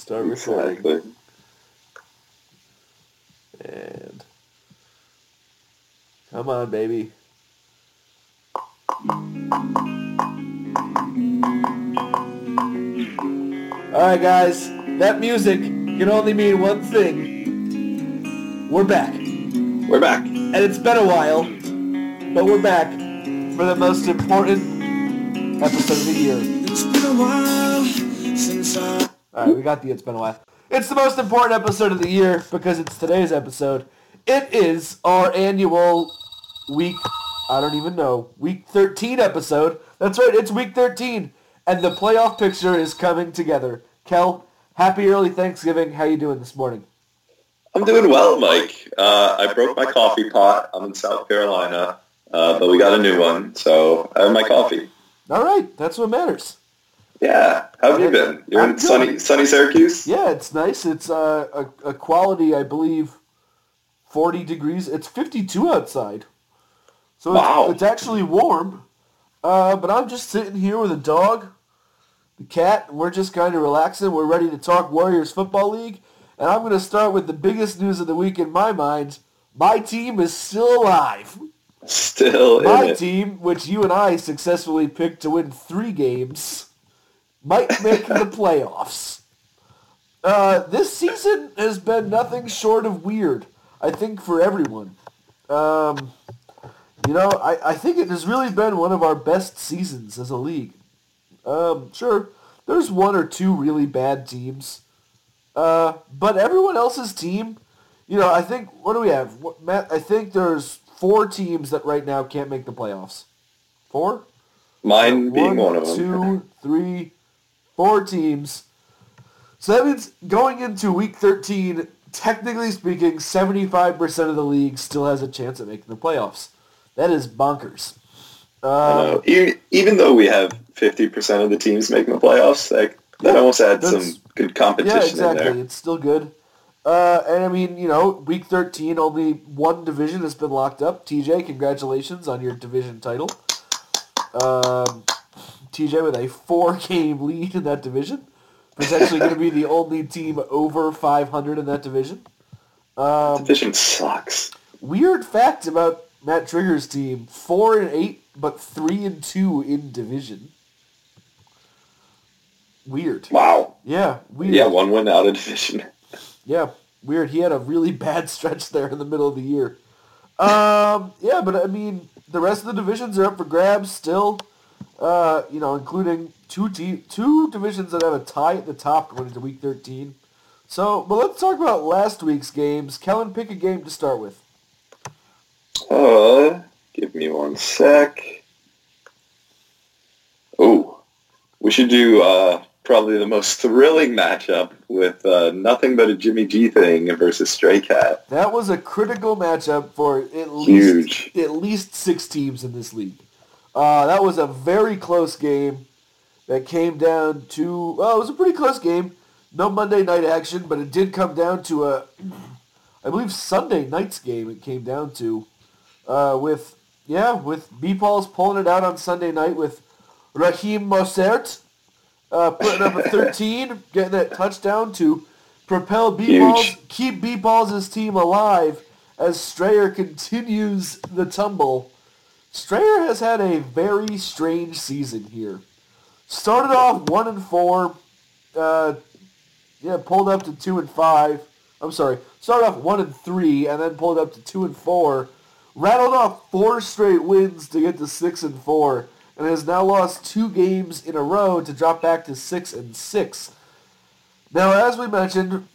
Start recording. Exactly. And come on, baby. All right, guys. That music can only mean one thing. We're back. We're back. And it's been a while, but we're back for the most important episode of the year. It's been a while since I. All right, we got the It's Been a While. It's the most important episode of the year because it's today's episode. It is our annual week, I don't even know, week 13 episode. That's right, it's week 13. And the playoff picture is coming together. Kel, happy early Thanksgiving. How you doing this morning? I'm doing well, Mike. Uh, I broke my coffee pot. I'm in South Carolina, uh, but we got a new one, so I have my coffee. All right, that's what matters. Yeah. How have you been? You're I'm in good. sunny, sunny Syracuse? Yeah, it's nice. It's uh, a, a quality, I believe, 40 degrees. It's 52 outside. So it's, Wow. it's actually warm. Uh, but I'm just sitting here with a dog, the cat, and we're just kind of relaxing. We're ready to talk Warriors Football League. And I'm going to start with the biggest news of the week in my mind. My team is still alive. Still My team, which you and I successfully picked to win three games, might make the playoffs. Uh, this season has been nothing short of weird, I think, for everyone. Um, you know, I, I think it has really been one of our best seasons as a league. Um, sure, there's one or two really bad teams. Uh, but everyone else's team, you know, I think, what do we have? What, Matt, I think there's four teams that right now can't make the playoffs. Four? Mine being one of them. two, three, four teams. So that means going into week 13, technically speaking, 75% of the league still has a chance at making the playoffs. That is bonkers. Uh, Even though we have 50% of the teams making the playoffs, like, that Yeah, almost adds some good competition yeah, in exactly. there. It's still good. Uh, and I mean, you know, week 13, only one division has been locked up. TJ, congratulations on your division title. Um, TJ with a four-game lead in that division. Potentially going to be the only team over 500 in that division. Um, Division sucks. weird fact about Matt Trigger's team: four and eight, but three and two in division. Weird. Wow. Yeah, weird. Yeah, one win out of division. Yeah, weird. He had a really bad stretch there in the middle of the year. Um, yeah, but I mean, the rest of the divisions are up for grabs still. Uh, you know, including two two divisions that have a tie at the top going into week 13. So, but let's talk about last week's games. Kellen, pick a game to start with. Uh, give me one sec. Oh, we should do uh, probably the most thrilling matchup with uh, nothing but a Jimmy G thing versus Stray Cat. That was a critical matchup for at least Huge. at least six teams in this league. Uh, that was a very close game that came down to well, it was a pretty close game. No Monday night action, but it did come down to a I believe Sunday night's game it came down to uh, with yeah, with B Paul's pulling it out on Sunday night with Raheem Mostert uh, putting up a 13, getting that touchdown to propel B Balls, keep B Balls' team alive as Strayer continues the tumble. Strayer has had a very strange season here. Started off one and four, uh, yeah, pulled up to two and five. I'm sorry, started off one and three, and then pulled up to two and four. Rattled off four straight wins to get to six and four, and has now lost two games in a row to drop back to six and six. Now, as we mentioned,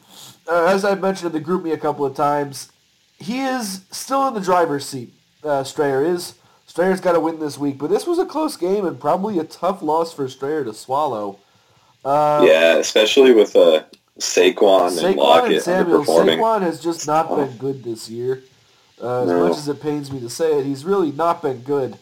uh, as I mentioned in the GroupMe a couple of times, he is still in the driver's seat. Uh, Strayer is. Strayer's got to win this week, but this was a close game and probably a tough loss for Strayer to swallow. Uh, yeah, especially with uh, Saquon, and Saquon Lockett and Samuel. underperforming. Saquon has just not been good this year. Uh, as No. much as it pains me to say it, he's really not been good.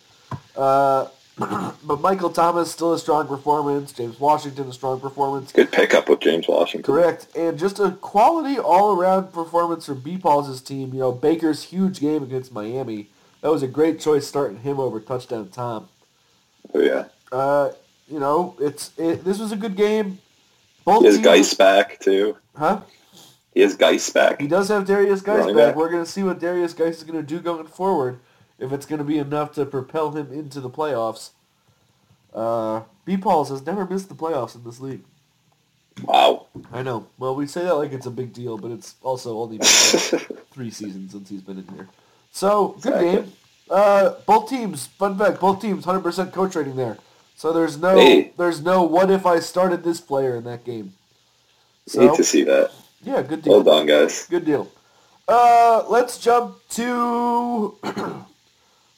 Uh, but Michael Thomas still a strong performance. James Washington a strong performance. Good pickup with James Washington. Correct, and just a quality all-around performance from B. Paul's team. You know, Baker's huge game against Miami. That was a great choice starting him over touchdown Tom. Oh, yeah. Uh, you know, it's it, this was a good game. Both He has teams- Guice back too. Huh? He has Guice back. He does have Derrius Guice back. back. We're going to see what Derrius Guice is going to do going forward. If it's going to be enough to propel him into the playoffs. Uh, B. Pauls has never missed the playoffs in this league. Wow. I know. Well, we say that like it's a big deal, but it's also only been like three seasons since he's been in here. So, good Exactly. game. Uh, both teams, fun fact, both teams, 100% coach rating there. So there's no, Hey. there's no what if I started this player in that game. So, Need to see that. yeah, good deal. Hold on, guys. Good deal. Uh, let's jump to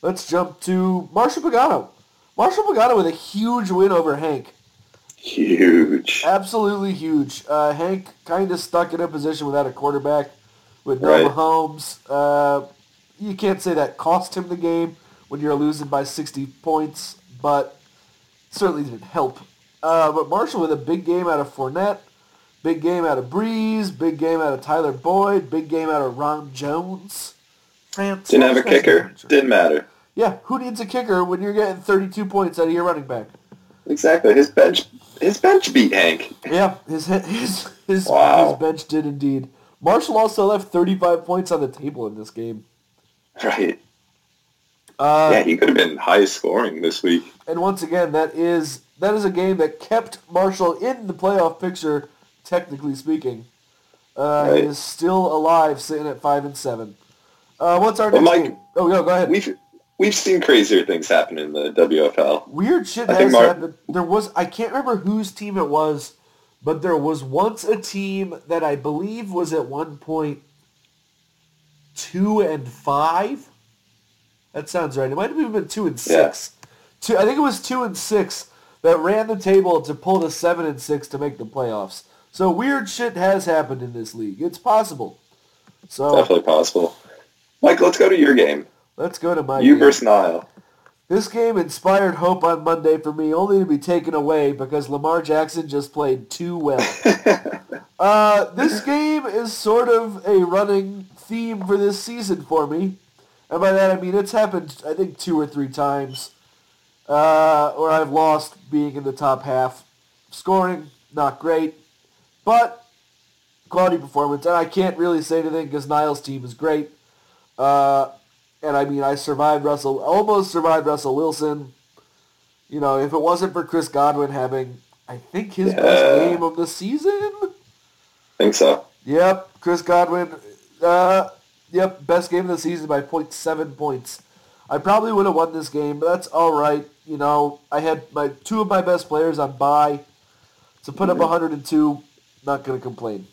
let's jump to Marshall Pagano. Marshall Pagano with a huge win over Hank. Huge. Absolutely huge. Uh, Hank kind of stuck in a position without a quarterback with no Right. Mahomes. Uh, you can't say that cost him the game when you're losing by 60 points, but certainly didn't help. Uh, but Marshall with a big game out of Fournette, big game out of Brees, big game out of Tyler Boyd, big game out of Ron Jones. France Didn't have a kicker. Didn't matter. Yeah, who needs a kicker when you're getting 32 points out of your running back? Exactly. His bench. His bench beat Hank. Yeah, his his his, Wow. his bench did indeed. Marshall also left 35 points on the table in this game. Right. Uh, yeah, he could have been high scoring this week. And once again, that is that is a game that kept Marshall in the playoff picture, technically speaking. Uh, Right. He is still alive, sitting at five and seven. Uh, what's our But next Mike- game? Oh, no, go ahead. We've we've seen crazier things happen in the WFL. Weird shit I has think Mar- happened. There was I can't remember whose team it was, but there was once a team that I believe was at one point two and five. That sounds right. It might have even been two and six. Two, I think it was two and six that ran the table to pull to seven and six to make the playoffs. So weird shit has happened in this league. It's possible. So Definitely possible. Mike, let's go to your game. let's go to my You game. versus Nile. This game inspired hope on Monday for me, only to be taken away because Lamar Jackson just played too well. uh, this game is sort of a running theme for this season for me. And by that I mean it's happened, I think, two or three times. Uh, where I've lost being in the top half. Scoring, not great. But quality performance. And I can't really say anything because Niles' team is great. Uh, and I mean, I survived Russell, almost survived Russell Wilson. You know, if it wasn't for Chris Godwin having, I think, his best game of the season. I Think so. Yep, Chris Godwin. Uh, yep, best game of the season by 0.7 points. I probably would have won this game, but that's all right. You know, I had my two of my best players on bye. To put up 102, not going to complain.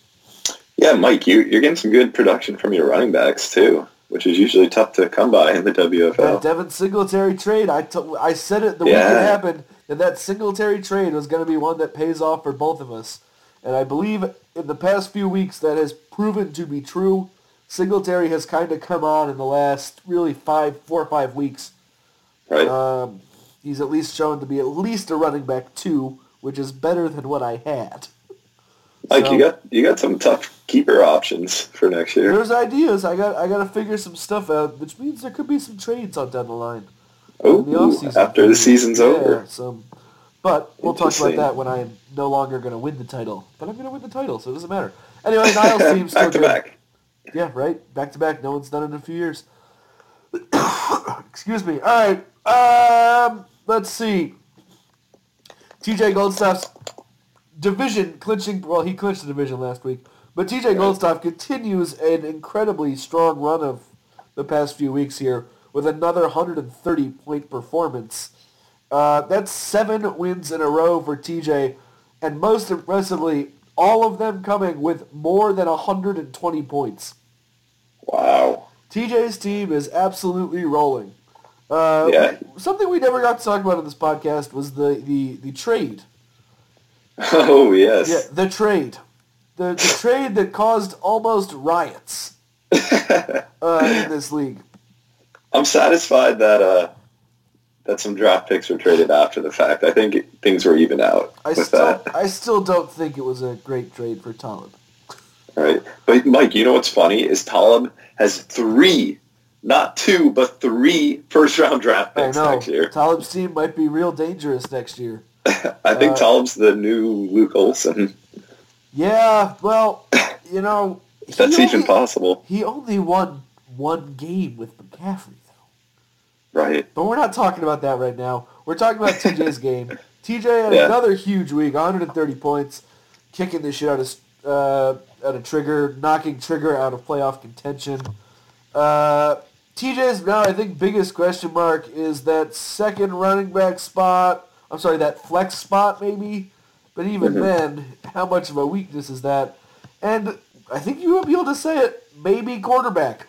Yeah, Mike, you, you're getting some good production from your running backs too, which is usually tough to come by in the That WFL. Devin Singletary trade, I to- I said it the week it happened, that that Singletary trade was going to be one that pays off for both of us. And I believe in the past few weeks that has proven to be true. Singletary has kind of come on in the last really five, four or five weeks. Right. Um, he's at least shown to be at least a running back two, which is better than what I had. Like so- you got you got some tough keeper options for next year. There's ideas. I got I got to figure some stuff out, which means there could be some trades on down the line. Ooh, in the offseason. after the season's yeah, over. Some, but we'll talk about that when I'm no longer going to win the title. But I'm going to win the title, so it doesn't matter. Anyway, Niles team's still back to good. back. Yeah, right. Back to back. No one's done it in a few years. Excuse me. All right. Um, let's see. TJ Goldstaff's division clinching. Well, he clinched the division last week, but TJ Goldstaff continues an incredibly strong run of the past few weeks here with another 130 point performance. Uh, that's seven wins in a row for TJ, and most impressively, all of them coming with more than 120 points. Wow. TJ's team is absolutely rolling. Uh, Yeah. Something we never got to talk about in this podcast was the, the, the trade. Oh yes. Yeah, the trade. The, the trade that caused almost riots uh, in this league. I'm satisfied that uh that some draft picks were traded after the fact. I think it, things were even out I with still, that. I still don't think it was a great trade for Talib. Right. But Mike, you know what's funny is Talib has three, not two, but three first round draft picks I know. next year. Talib's team might be real dangerous next year. I think Uh, Talib's the new Luke Olson. Yeah, well, you know, that's he even possible. He only won one game with McCaffrey. Right. But we're not talking about that right now. We're talking about TJ's game. TJ had Yeah. another huge week, 130 points, kicking the shit out of uh, out of Trigger, knocking Trigger out of playoff contention. Uh, TJ's now, I think, biggest question mark is that second running back spot. I'm sorry, that flex spot maybe. But even Mhm. then, how much of a weakness is that? And I think you would be able to say it. Maybe quarterback.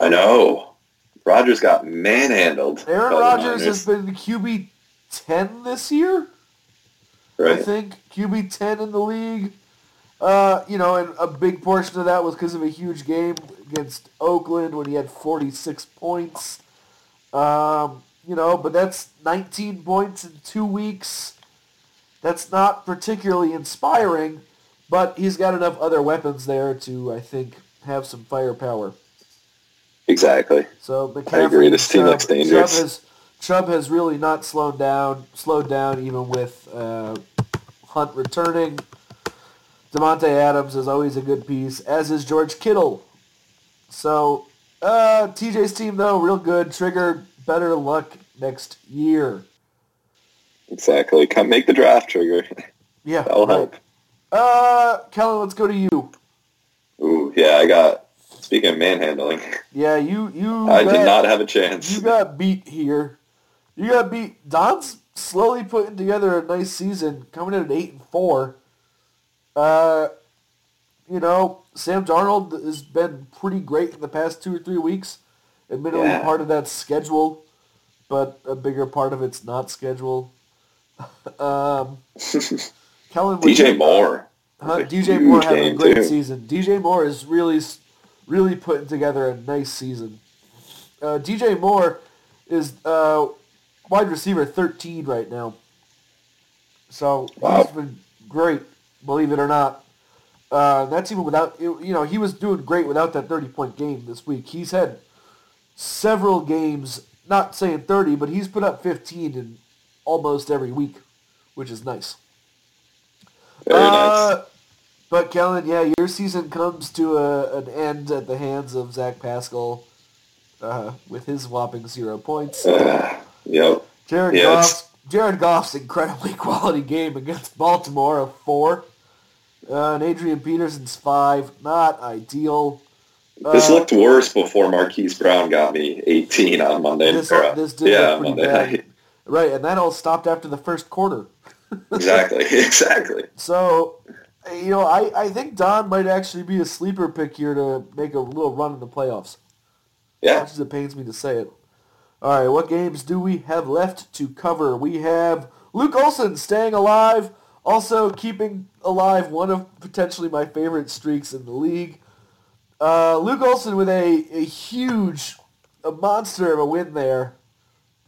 I know. Rodgers got manhandled. Aaron Rodgers has been QB 10 this year. I think QB 10 in the league. Uh, you know, and a big portion of that was because of a huge game against Oakland when he had 46 points. Um, you know, but that's 19 points in two weeks. That's not particularly inspiring, but he's got enough other weapons there to, I think, have some firepower. Exactly. So McCaffrey, I agree, this team Chubb, looks dangerous. Chubb has, Chubb has really not slowed down, slowed down even with uh, Hunt returning. Davante Adams is always a good piece, as is George Kittle. So uh, TJ's team though, real good. Trigger better luck next year. Exactly. Come make the draft trigger. Yeah, That'll right. help. Uh, Kellen, let's go to you. Ooh, yeah, I got. Speaking of manhandling, Yeah, you you. I got- did not have a chance. You got beat here. You got beat. Don's slowly putting together a nice season, coming in at eight and four. Uh, you know, Sam Darnold has been pretty great in the past two or three weeks. Admittedly, Yeah. part of that's schedule, but a bigger part of it's not schedule. um, Kellen, DJ you- Moore. Huh, DJ Moore having a great too. season. DJ Moore is really, really putting together a nice season. Uh, DJ Moore is uh, wide receiver 13 right now. So Wow. he's been great, believe it or not. Uh, that's even without, you know, he was doing great without that 30-point game this week. He's had several games, not saying 30, but he's put up 15 in almost every week, which is nice. Very nice. But Kellen, yeah, your season comes to a, an end at the hands of Zach Pascal uh, with his whopping zero points. Uh, yep. Jared yeah, Goff's Jared Goff's incredibly quality game against Baltimore of four, uh, and Adrian Peterson's five. Not ideal. This Uh, looked worse before Marquise Brown got me 18 on Monday. This, this did yeah, look pretty Monday bad. night. Right, and that all stopped after the first quarter. Exactly. Exactly. So, you know, I, I think Don might actually be a sleeper pick here to make a little run in the playoffs. Yeah. As much as it pains me to say it. All right, what games do we have left to cover? We have Luke Olson staying alive, also keeping alive one of potentially my favorite streaks in the league. Uh, Luke Olson with a, a huge, a monster of a win there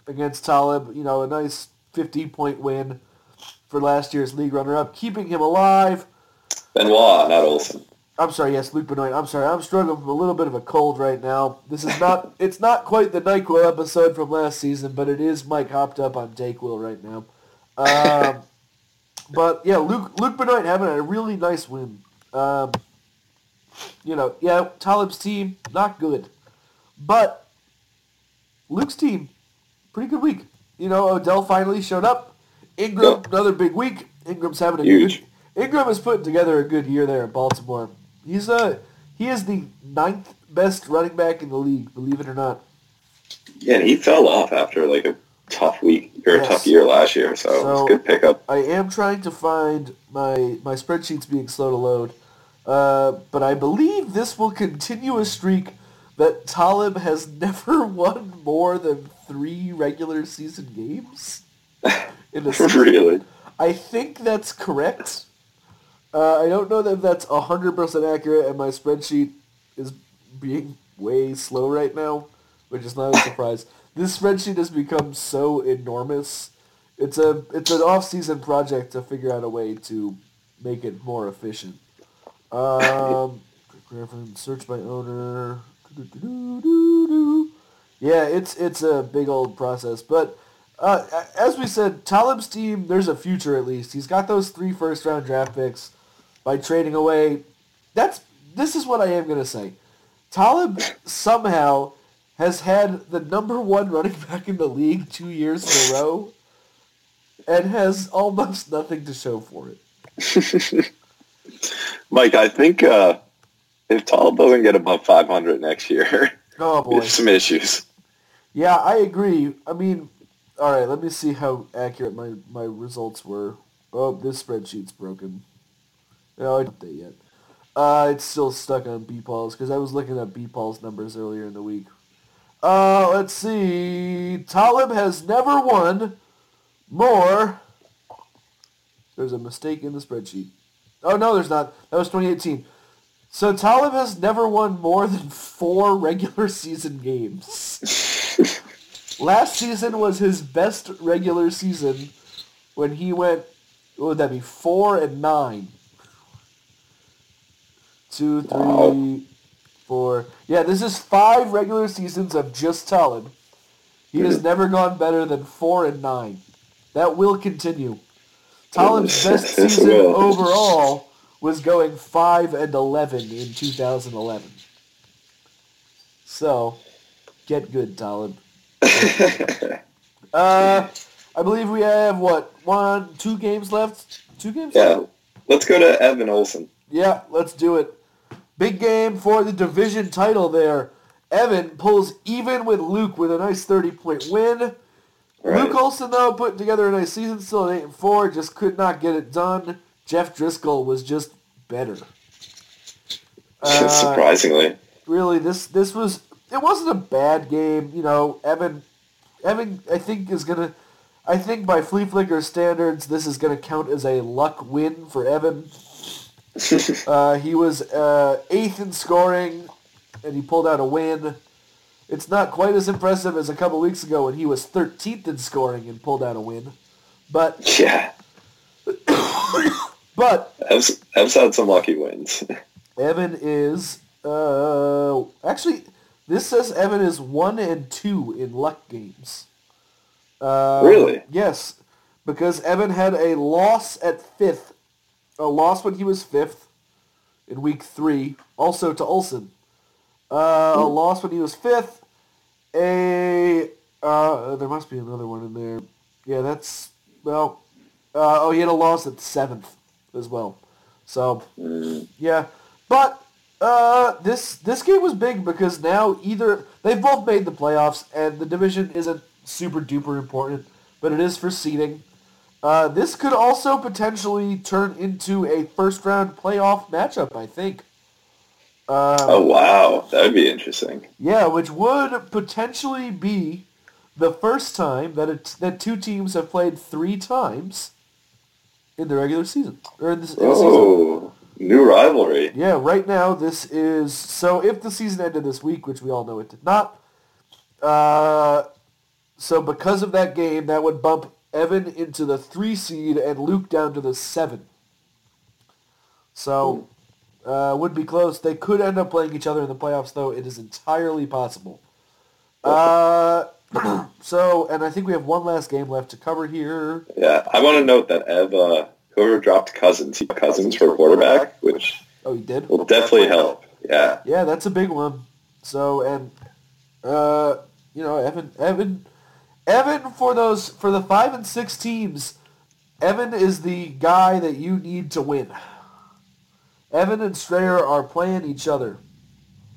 against Talib. You know, a nice 50-point win for last year's league runner-up, keeping him alive. Benoit, not Olsen. I'm sorry, yes, Luke Benoit. I'm sorry, I'm struggling with a little bit of a cold right now. This is not, it's not quite the NyQuil episode from last season, but it is Mike hopped up on Dayquil right now. Um, but yeah, Luke Luke Benoit having a really nice win. Um, you know, yeah, Talib's team not good, but Luke's team pretty good week. You know, Odell finally showed up. Ingram Yep. another big week. Ingram's having a Huge. good. Ingram is putting together a good year there in Baltimore. He's uh he is the ninth best running back in the league, believe it or not. Yeah, and he fell off after like a tough week or a tough year last year, so, So- it's a good pickup. I am trying to find my my spreadsheet's being slow to load, uh, but I believe this will continue a streak that Talib has never won more than three regular season games in a season. really? I think that's correct. Uh, I don't know that that's 100% accurate, and my spreadsheet is being way slow right now, which is not a surprise. this spreadsheet has become so enormous. It's a it's an off-season project to figure out a way to make it more efficient. Um, reference, search by owner. Yeah, it's it's a big old process, but uh, as we said, Talib's team, there's a future at least. He's got those three first round draft picks. By trading away. That's this is what I am gonna say. Talib somehow has had the number one running back in the league two years in a row, and has almost nothing to show for it. Mike, I think uh, if Talib doesn't get above 500 next year, Oh boy. some issues. Yeah, I agree. I mean, all right. Let me see how accurate my, my results were. Oh, this spreadsheet's broken. No, I didn't update yet. Uh, it's still stuck on B-Pauls because I was looking at B-Pauls numbers earlier in the week. Uh, let's see. Talib has never won more. There's a mistake in the spreadsheet. Oh no, there's not. That was 2018. So Talib has never won more than four regular season games. Last season was his best regular season when he went, what would that be, four and nine? Two, three, four. Yeah, this is five regular seasons of just Talib. He has never gone better than four and nine. That will continue. Talib's best season overall was going five and eleven in 2011. So, get good, Talib. Uh, I believe we have what one, two games left. Two games. yeah. left? Let's go to Evan Olson. Yeah, let's do it. Big game for the division title there. Evan pulls even with Luke with a nice 30-point win. Right. Luke Olson, though, put together a nice season, still at 8 and 4, just could not get it done. Jeff Driskel was just better. Uh, Surprisingly. really this this was it wasn't a bad game you know evan evan i think is gonna i think by Fleaflicker standards this is gonna count as a luck win for evan uh, he was uh, eighth in scoring and he pulled out a win it's not quite as impressive as a couple weeks ago when he was 13th in scoring and pulled out a win but Yeah. but Ev's, Ev's had some lucky wins. Evan is uh actually this says Evan is one and two in luck games. Uh, Really? Yes, because Evan had a loss at fifth, a loss when he was fifth in week three, also to Olson. Uh, a loss when he was fifth. A uh, there must be another one in there. Yeah, that's well. Uh, oh, he had a loss at seventh as well. So Mm, yeah, but uh, this this game was big because now either they've both made the playoffs and the division isn't super duper important, but it is for seeding. Uh, this could also potentially turn into a first round playoff matchup. I think. Uh, oh, wow. That would be interesting. yeah, which would potentially be the first time that it, that two teams have played three times in the regular season or in, this, in the season. Oh, new rivalry. Yeah, right now this is so if the season ended this week, which we all know it did not. Uh, so because of that game, that would bump Evan into the three seed and Luke down to the seven. So uh, would be close. They could end up playing each other in the playoffs, though. It is entirely possible. Uh, so and I think we have one last game left to cover here. Yeah, I want to note that Ev, uh, whoever dropped Cousins, he Cousins for quarterback, which Oh, he did. will definitely help. Yeah. Yeah, that's a big one. So and uh, you know, Evan, Evan, Evan for those for the five and six teams, Evan is the guy that you need to win. Evan and Strayer are playing each other,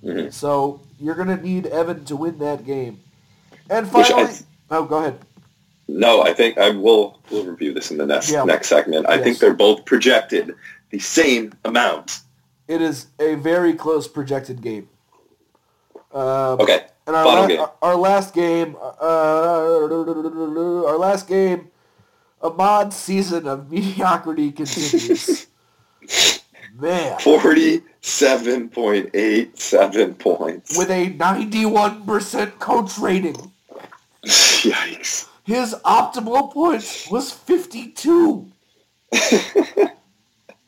Mhm. so you're gonna need Evan to win that game. And finally, th- oh, go ahead. No, I think I will. We'll review this in the next Yeah. next segment. I Yes. think they're both projected the same amount. It is a very close projected game. Uh, Okay. And our, Final la- game. our- last game, uh, our last game, Ahmad's season of mediocrity continues. Man, Forty-seven point eight seven points. with a 91% coach rating, Yikes! his optimal points was 52.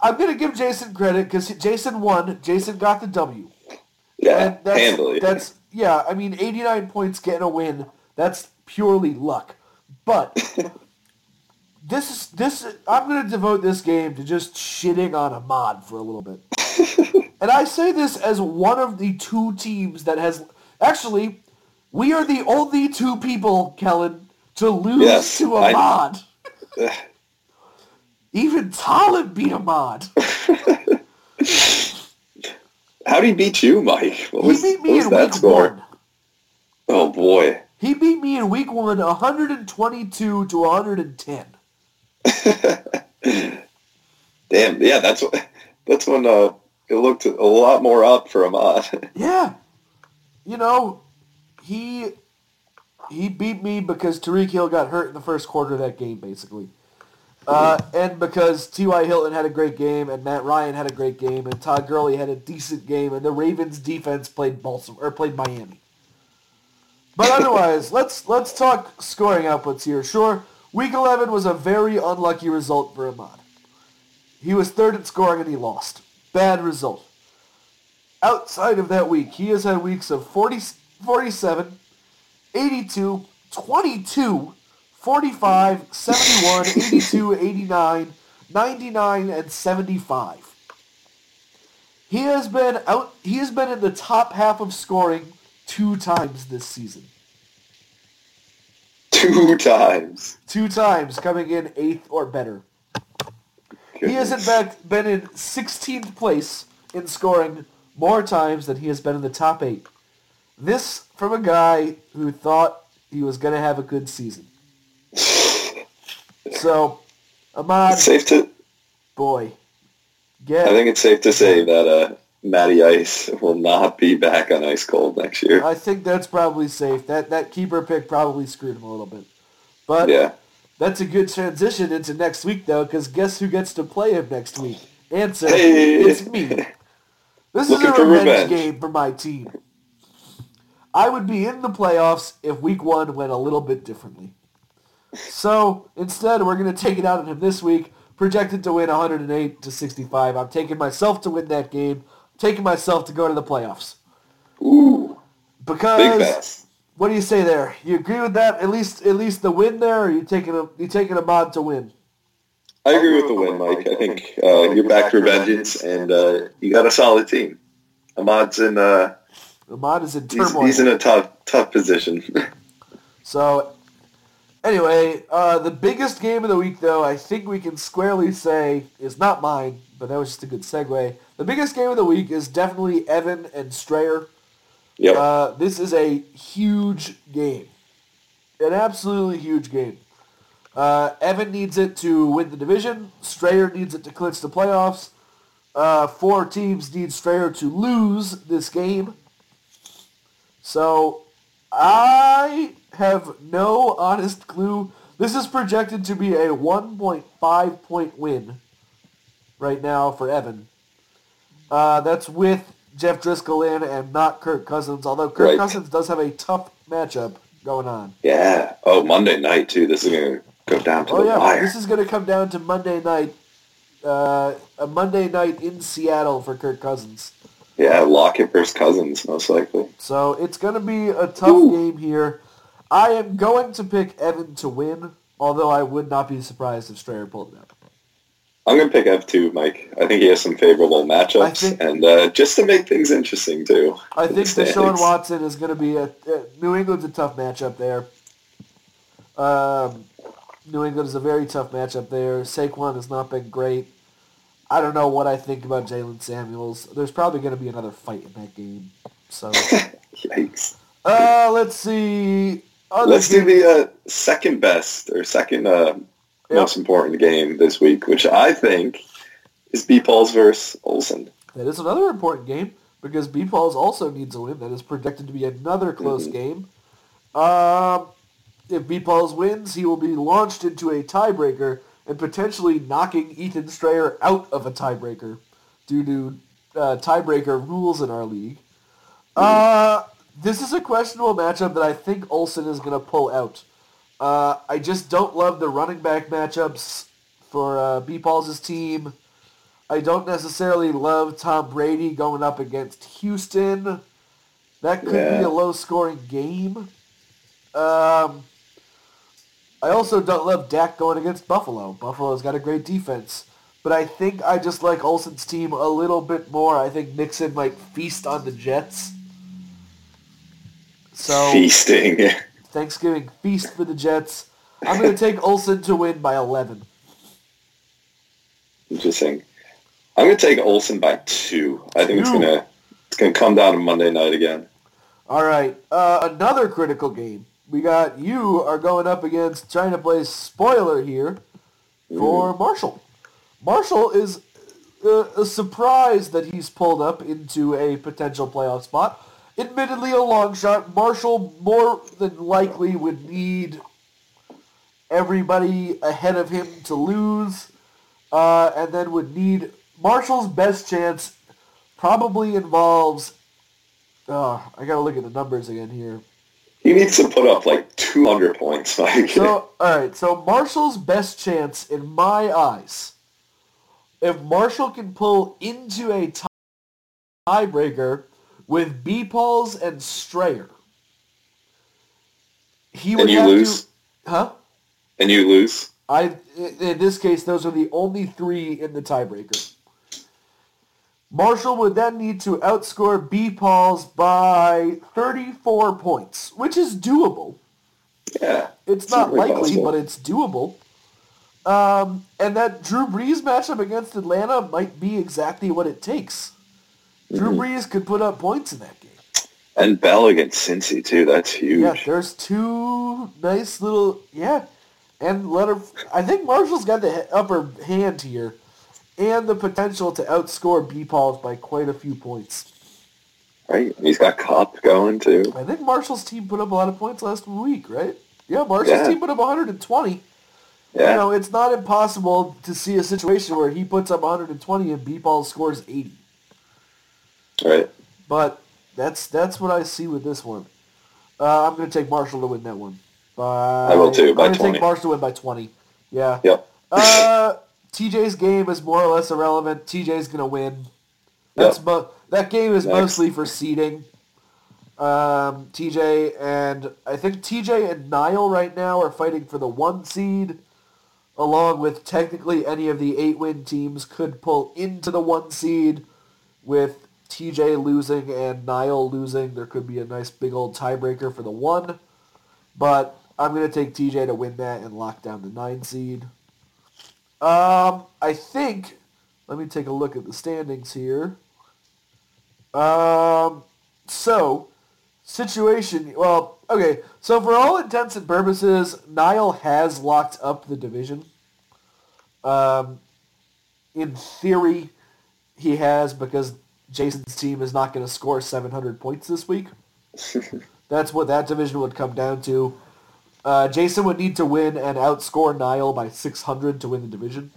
I'm going to give Jason credit because Jason won. Jason got the W. Yeah, And that's, handily. That's yeah. I mean, 89 points getting a win. That's purely luck. But this is this. I'm going to devote this game to just shitting on Ahmad for a little bit. and I say this as one of the two teams that has actually. We are the only two people, Kellen, to lose Yes, to I- Ahmad. Even Talib beat Ahmad. How did he beat you, Mike? What He was, beat what me was in that week score? one. Oh boy. He beat me in week one, 122 to 110. Damn. Yeah, that's. That's when uh, it looked a lot more up for Ahmad. Yeah. You know, he he beat me because Tyreek Hill got hurt in the first quarter of that game, basically. Uh, and because T.Y. Hilton had a great game, and Matt Ryan had a great game, and Todd Gurley had a decent game, and the Ravens defense played Baltimore or played Miami. But otherwise, let's let's talk scoring outputs here. Sure, Week 11 was a very unlucky result for Ahmad. He was third in scoring and he lost. Bad result outside of that week, he has had weeks of 40, 47, 82, 22, 45, 71, 82, 89, 99, and 75. He has been out he has been in the top half of scoring two times this season. Two times. Two times coming in eighth or better. He has in fact been in 16th place in scoring more times than he has been in the top eight. This from a guy who thought he was going to have a good season. So, Ahmad, It's safe to. boy, I think it's safe to say that uh, Matty Ice will not be back on Ice Cold next year. I think that's probably safe. That that keeper pick probably screwed him a little bit. But Yeah. that's a good transition into next week, though, because guess who gets to play him next week? Answer: Hey. It's me. This Looking is a revenge, revenge. game for my team. I would be in the playoffs if week one went a little bit differently. So instead, we're going to take it out on him this week. Projected to win 108 to 65. I'm taking myself to win that game. taking myself to go to the playoffs Ooh, because what do you say there? You agree with that? At least at least the win there. Or are you taking a you taking a mod to win? I agree with the win, Mike. I think uh, you're back for vengeance, and uh, you got a solid team. Ahmad's in uh, The mod is in he's, he's in a tough tough position. So, anyway, uh, the biggest game of the week, though, I think we can squarely say is not mine, but that was just a good segue. The biggest game of the week is definitely Evan and Strayer. yep. Uh, this is a huge game, an absolutely huge game. Uh, Evan needs it to win the division. Strayer needs it to clinch the playoffs. Uh, four teams need Strayer to lose this game. So I have no honest clue. This is projected to be a 1.5 point win right now for Evan. Uh, that's with Jeff Driskel in and not Kirk Cousins, although Kirk Right. Cousins does have a tough matchup going on. yeah. Oh, Monday night too. This is gonna go down to Oh the yeah, wire. this is going to come down to Monday night, uh, a Monday night in Seattle for Kirk Cousins. Yeah, Lockett versus Cousins, most likely. So it's going to be a tough Ooh. game here. I am going to pick Evan to win, although I would not be surprised if Strayer pulled it out. I'm gonna pick F2, Mike. I think he has some favorable matchups, think- and uh, just to make things interesting too. I think Deshaun. Watson is going to be a, a New England's a tough matchup there. Um, New England is a very tough matchup there. Saquon has not been great. I don't know what I think about Jaylen Samuels. There's probably going to be another fight in that game. So, Yikes. uh, let's see. Other Let's do the uh, second best or second uh, most important game this week, which I think is B. Paul's versus Olsen. That is another important game because B. Pauls also needs a win. That is projected to be another close Mhm. game. Um, if B. Pauls wins, he will be launched into a tiebreaker and potentially knocking Ethan Strayer out of a tiebreaker due to uh, tiebreaker rules in our league. Uh, this is a questionable matchup that I think Olsen is going to pull out. Uh, I just don't love the running back matchups for uh, B. Pauls' team. I don't necessarily love Tom Brady going up against Houston. That could be a low-scoring game. Um, I also don't love Dak going against Buffalo. Buffalo's got a great defense. But I think I just like Olsen's team a little bit more. I think Nixon might feast on the Jets. So Feasting. Thanksgiving feast for the Jets. I'm going to take Olsen to win by 11. Interesting. I'm gonna take Olsen by two. I think it's gonna it's gonna come down to Monday night again. All right, uh, another critical game. We got you are going up against trying to play spoiler here for Marshall. Marshall is uh, a surprise that he's pulled up into a potential playoff spot. Admittedly, a long shot. Marshall more than likely would need everybody ahead of him to lose, uh, and then would need Marshall's best chance. Probably involves. Uh, I gotta look at the numbers again here. He needs to put up like 200 points, Mike. So, all right. So Marshall's best chance, in my eyes, if Marshall can pull into a tiebreaker with B Pauls and Strayer, he would and you have lose. to. Huh? And you lose. I in this case, those are the only three in the tiebreaker. Marshall would then need to outscore B Pauls by 34 points, which is doable. Yeah. It's not likely, possible. but it's doable. Um, and that Drew Brees matchup against Atlanta might be exactly what it takes. Drew Mm-hmm. Brees could put up points in that game. And Bell against Cincy too. That's huge. Yeah, there's two nice little yeah, and let her. I think Marshall's got the upper hand here, and the potential to outscore B Pauls by quite a few points. Right. He's got Cup going too. I think Marshall's team put up a lot of points last week, right? Yeah, Marshall's Yeah. team put up 120. Yeah. You know, it's not impossible to see a situation where he puts up 120 and B-Ball scores 80. Right. But that's that's what I see with this one. Uh, I'm going to take Marshall to win that one. By, I will too, by I'm going to 20. take Marshall to win by 20. Yeah. Yep. Uh, TJ's game is more or less irrelevant. TJ's going to win. That's Yep. mo- that game is Next. mostly for seeding. Um, TJ and I think TJ and Niall right now are fighting for the one seed, along with technically any of the eight win teams could pull into the one seed. With TJ losing and Niall losing, there could be a nice big old tiebreaker for the one. But I'm gonna take TJ to win that and lock down the nine seed. Um, I think. Let me take a look at the standings here. Um, so situation. Well, okay. So for all intents and purposes, Niall has locked up the division. Um, in theory, he has because Jason's team is not going to score 700 points this week. That's what that division would come down to. Uh, Jason would need to win and outscore Niall by 600 to win the division.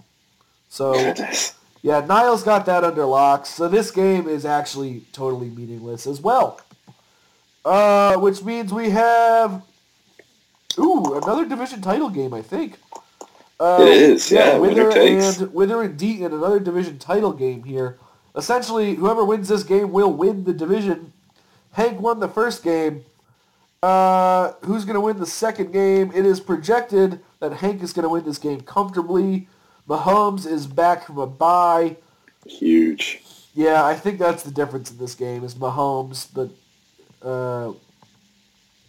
So yeah, Niall's got that under locks. So this game is actually totally meaningless as well. Uh, which means we have ooh another division title game. I think. Uh, It is, yeah, winner Wither and Wither and Deaton another division title game here. Essentially, whoever wins this game will win the division. Hank won the first game. Uh, who's going to win the second game? It is projected that Hank is going to win this game comfortably. Mahomes is back from a bye. Huge. Yeah, I think that's the difference in this game is Mahomes, but uh,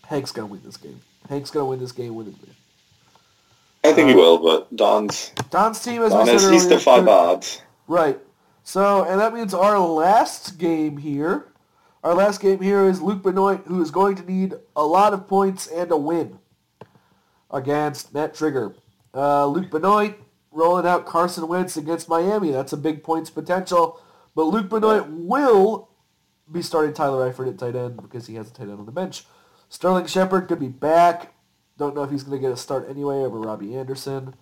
Hank's going to win this game. Hank's going to win this game with division. I think he Uh, will, but Don's Don's team, as Don we has said he's earlier, the five odds. Right. So, and that means our last game here, our last game here is Luke Benoit, who is going to need a lot of points and a win against Matt Trigger. Uh, Luke Benoit rolling out Carson Wentz against Miami. That's a big points potential. But Luke Benoit will be starting Tyler Eifert at tight end because he has a tight end on the bench. Sterling Shepard could be back. Don't know if he's going to get a start anyway over Robbie Anderson.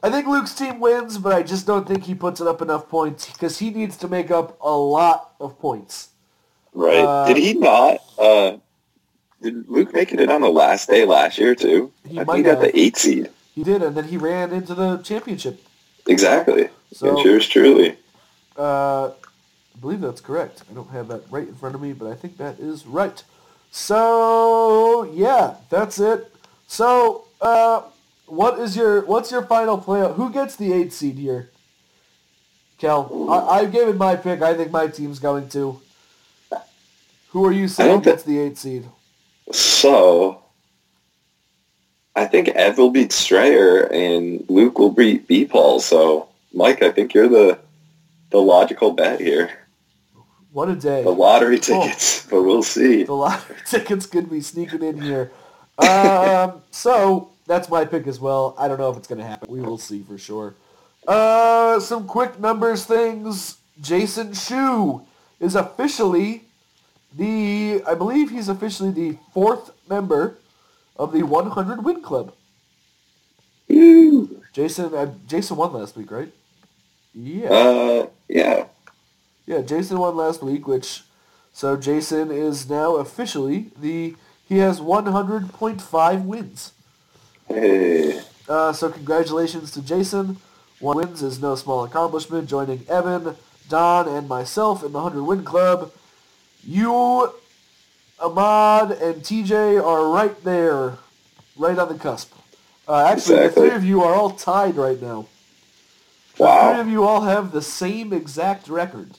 I think Luke's team wins, but I just don't think he puts it up enough points because he needs to make up a lot of points. Right. Uh, did he not? Uh, did Luke make it in on the last day last year too? He I might think he got the eight seed. He did, and then he ran into the championship. Exactly. So- and yours truly. Uh, I believe that's correct. I don't have that right in front of me, but I think that is right. So, yeah, that's it. So, uh, what is your what's your final playoff? Who gets the eight seed here? Kel, I, I've given my pick. I think my team's going to. Who are you saying gets the eight seed? So, I think Ev will beat Strayer and Luke will beat B-Paul. So, Mike, I think you're the the logical bet here. What a day! The lottery tickets, but we'll see. The lottery tickets could be sneaking in here. Um, so that's my pick as well. I don't know if it's going to happen. We will see for sure. Uh, some quick numbers things. Jason Shu is officially the, I believe he's officially the fourth member of the 100 Win Club. Jason, uh, Jason won last week, right? Yeah. Uh, yeah. Yeah, Jason won last week, which so Jason is now officially the he has 100.5 wins. Hey. Uh, so congratulations to Jason. One wins is no small accomplishment. Joining Evan, Don, and myself in the 100 Win Club. You, Ahmad, and TJ are right there, right on the cusp. Uh, actually, Exactly. the three of you are all tied right now. The three of you all have the same exact record.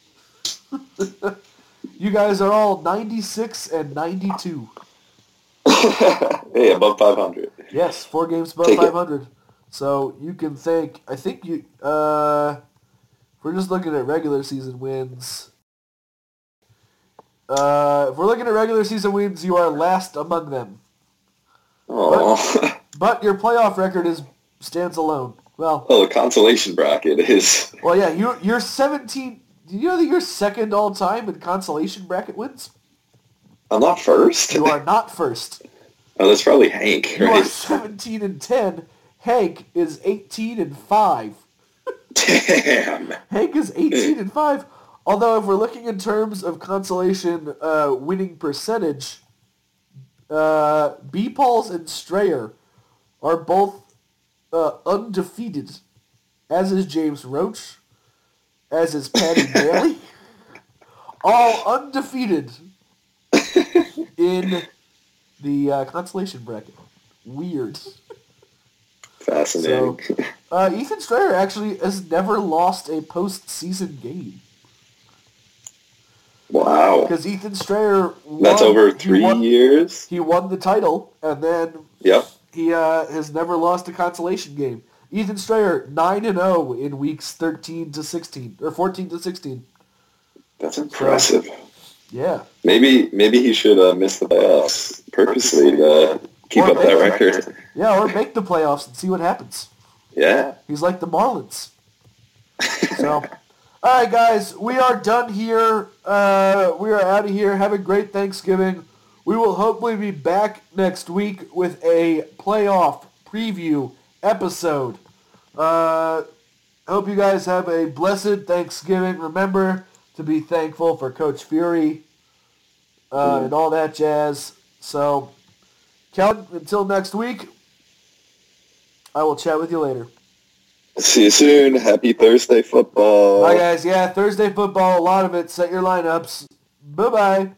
you guys are all 96 and 92. hey, above 500. Yes, four games above Take it. 500. So you can thank, I think you, uh, we're just looking at regular season wins. Uh, if we're looking at regular season wins, you are last among them. Oh. But your playoff record is stands alone. Well, well, the consolation bracket is. well, yeah, you're you're 17. Do you know that you're second all time in consolation bracket wins? I'm not first. You are not first. Oh, that's probably Hank, You are 17 and 10. Hank is 18 and 5. Damn. Hank is 18 and 5. Although if we're looking in terms of consolation uh, winning percentage, uh, B-Pauls and Strayer are both uh, undefeated, as is James Roach, as is Patty Bailey. All undefeated in the uh, consolation bracket. Weird. Fascinating. Uh, Ethan Strayer actually has never lost a postseason game. Wow. Because Ethan Strayer won, That's over he three won- years? He won the title, and then Yep. he uh, has never lost a consolation game. Ethan Strayer nine and zero in weeks thirteen to sixteen or fourteen to sixteen. That's impressive. Yeah, Maybe maybe he should uh, miss the playoffs purposely to keep Or up that make- record. yeah, or make the playoffs and see what happens. Yeah. He's like the Marlins. So, all right, guys, we are done here. Uh, we are out of here. Have a great Thanksgiving. We will hopefully be back next week with a playoff preview episode. Uh, hope you guys have a blessed Thanksgiving. Remember to be thankful for Coach Fury uh, and all that jazz. So, Kellen, until next week, I will chat with you later. See you soon. Happy Thursday football. Bye, guys. Yeah, Thursday football, a lot of it. Set your lineups. Bye-bye.